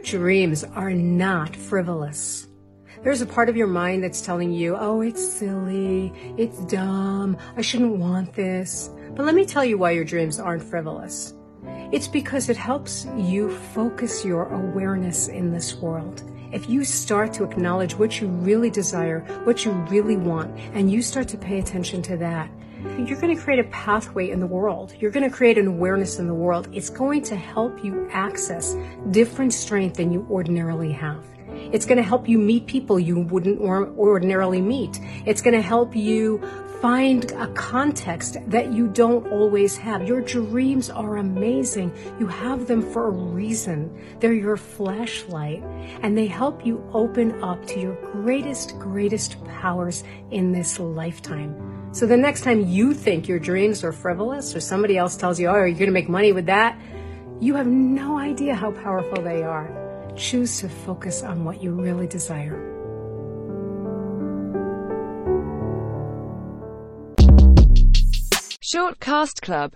Your dreams are not frivolous. There's a part of your mind that's telling you, oh, it's silly, it's dumb, I shouldn't want this. But let me tell you why your dreams aren't frivolous. It's because it helps you focus your awareness in this world. If you start to acknowledge what you really desire, what you really want, and you start to pay attention to that, you're going to create a pathway in the world. You're going to create an awareness in the world. It's going to help you access different strength than you ordinarily have. It's going to help you meet people you wouldn't ordinarily meet. It's going to help you find a context that you don't always have. Your dreams are amazing. You have them for a reason. They're your flashlight and they help you open up to your greatest, greatest powers in this lifetime. So the next time you think your dreams are frivolous or somebody else tells you, oh, are you going to make money with that? You have no idea how powerful they are. Choose to focus on what you really desire. Shortcast Club